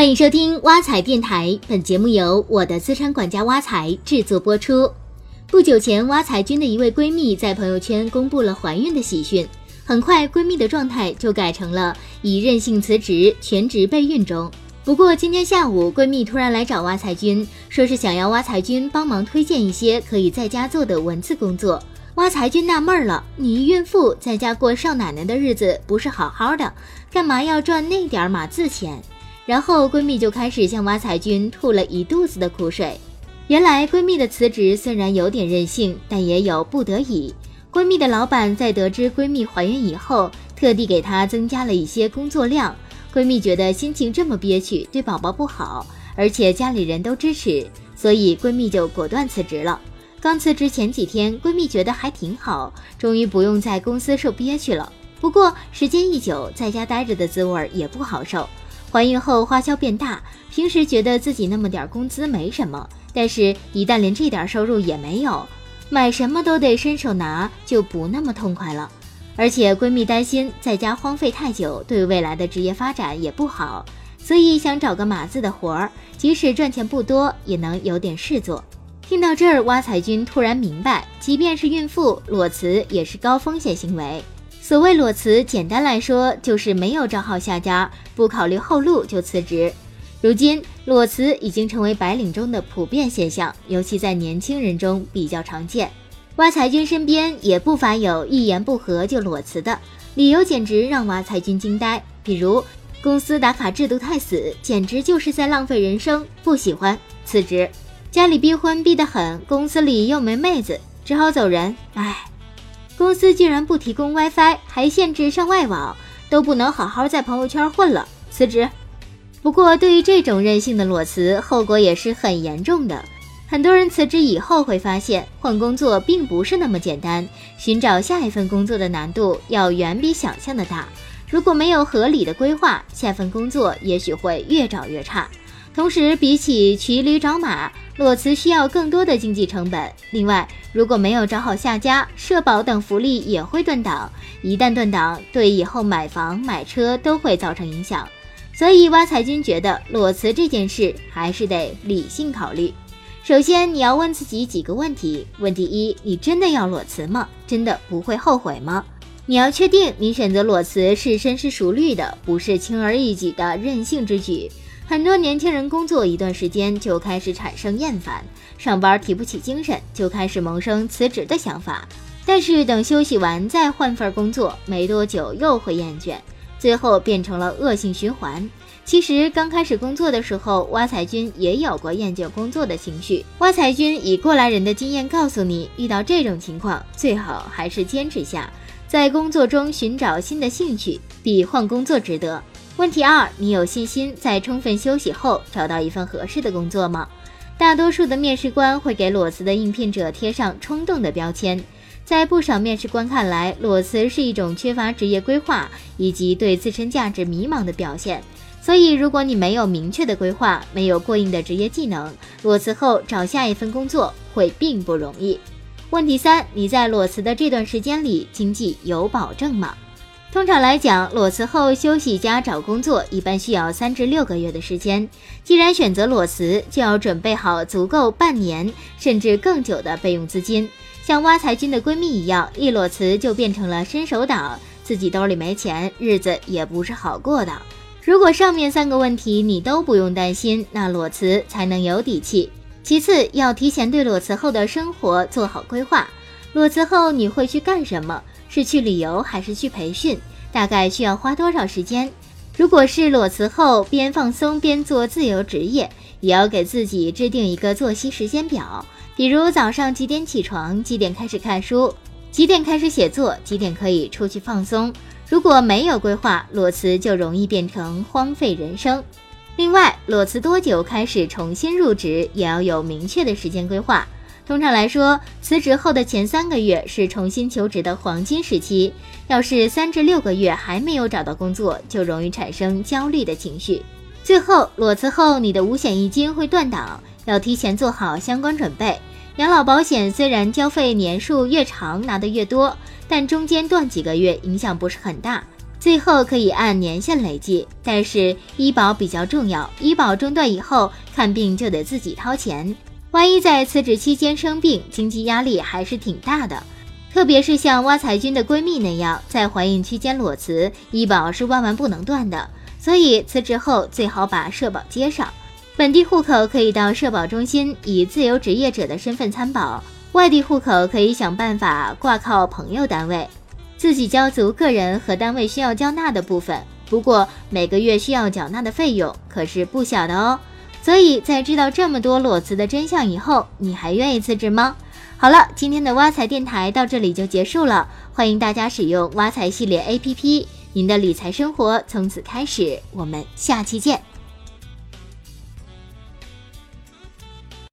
欢迎收听挖财电台，本节目由我的资产管家挖财制作播出。不久前，挖财君的一位闺蜜在朋友圈公布了怀孕的喜讯，很快闺蜜的状态就改成了已任性辞职，全职备孕中。不过今天下午，闺蜜突然来找挖财君，说是想要挖财君帮忙推荐一些可以在家做的文字工作。挖财君纳闷了，你一孕妇在家过少奶奶的日子不是好好的，干嘛要赚那点码字钱？然后闺蜜就开始向挖财君吐了一肚子的苦水。原来闺蜜的辞职虽然有点任性，但也有不得已。闺蜜的老板在得知闺蜜怀孕以后，特地给她增加了一些工作量。闺蜜觉得心情这么憋屈，对宝宝不好，而且家里人都支持，所以闺蜜就果断辞职了。刚辞职前几天，闺蜜觉得还挺好，终于不用在公司受憋屈了。不过时间一久，在家待着的滋味也不好受。怀孕后花销变大，平时觉得自己那么点工资没什么，但是一旦连这点收入也没有，买什么都得伸手拿，就不那么痛快了。而且闺蜜担心在家荒废太久，对未来的职业发展也不好，所以想找个码字的活儿，即使赚钱不多，也能有点事做。听到这儿，挖财君突然明白，即便是孕妇裸辞也是高风险行为。所谓裸辞，简单来说就是没有找好下家，不考虑后路就辞职。如今裸辞已经成为白领中的普遍现象，尤其在年轻人中比较常见。挖财君身边也不乏有一言不合就裸辞的，理由简直让挖财君惊呆。比如公司打卡制度太死，简直就是在浪费人生，不喜欢辞职；家里逼婚逼得很，公司里又没妹子，只好走人。唉。公司竟然不提供 WiFi，还限制上外网，都不能好好在朋友圈混了，辞职。不过，对于这种任性的裸辞，后果也是很严重的。很多人辞职以后会发现，换工作并不是那么简单，寻找下一份工作的难度要远比想象的大。如果没有合理的规划，下份工作也许会越找越差。同时，比起骑驴找马，裸辞需要更多的经济成本。另外，如果没有找好下家，社保等福利也会断档。一旦断档，对以后买房买车都会造成影响。所以，挖财君觉得裸辞这件事还是得理性考虑。首先，你要问自己几个问题：问题一，你真的要裸辞吗？真的不会后悔吗？你要确定你选择裸辞是深思熟虑的，不是轻而易举的任性之举。很多年轻人工作一段时间就开始产生厌烦，上班提不起精神，就开始萌生辞职的想法。但是等休息完再换份工作，没多久又会厌倦，最后变成了恶性循环。其实刚开始工作的时候，挖财君也有过厌倦工作的情绪。挖财君以过来人的经验告诉你，遇到这种情况，最好还是坚持下，在工作中寻找新的兴趣，比换工作值得。问题二：你有信心在充分休息后找到一份合适的工作吗？大多数的面试官会给裸辞的应聘者贴上冲动的标签，在不少面试官看来，裸辞是一种缺乏职业规划以及对自身价值迷茫的表现。所以，如果你没有明确的规划，没有过硬的职业技能，裸辞后找下一份工作会并不容易。问题三：你在裸辞的这段时间里，经济有保证吗？通常来讲，裸辞后休息加找工作一般需要三至六个月的时间。既然选择裸辞，就要准备好足够半年甚至更久的备用资金。像挖财君的闺蜜一样，一裸辞就变成了伸手党，自己兜里没钱，日子也不是好过的。如果上面三个问题你都不用担心，那裸辞才能有底气。其次，要提前对裸辞后的生活做好规划。裸辞后你会去干什么？是去旅游还是去培训？大概需要花多少时间？如果是裸辞后边放松边做自由职业，也要给自己制定一个作息时间表，比如早上几点起床，几点开始看书，几点开始写作，几点可以出去放松。如果没有规划，裸辞就容易变成荒废人生。另外，裸辞多久开始重新入职，也要有明确的时间规划。通常来说，辞职后的前三个月是重新求职的黄金时期。要是三至六个月还没有找到工作，就容易产生焦虑的情绪。最后，裸辞后你的五险一金会断档，要提前做好相关准备。养老保险虽然交费年数越长拿得越多，但中间断几个月影响不是很大。最后可以按年限累计，但是医保比较重要，医保中断以后看病就得自己掏钱，万一在辞职期间生病，经济压力还是挺大的。特别是像挖财君的闺蜜那样，在怀孕期间裸辞，医保是万万不能断的，所以辞职后最好把社保接上。本地户口可以到社保中心以自由职业者的身份参保，外地户口可以想办法挂靠朋友单位。自己交足个人和单位需要交纳的部分，不过每个月需要缴纳的费用可是不小的哦。所以在知道这么多裸辞的真相以后，你还愿意辞职吗？好了，今天的挖财电台到这里就结束了，欢迎大家使用挖财系列 APP，您的理财生活从此开始。我们下期见。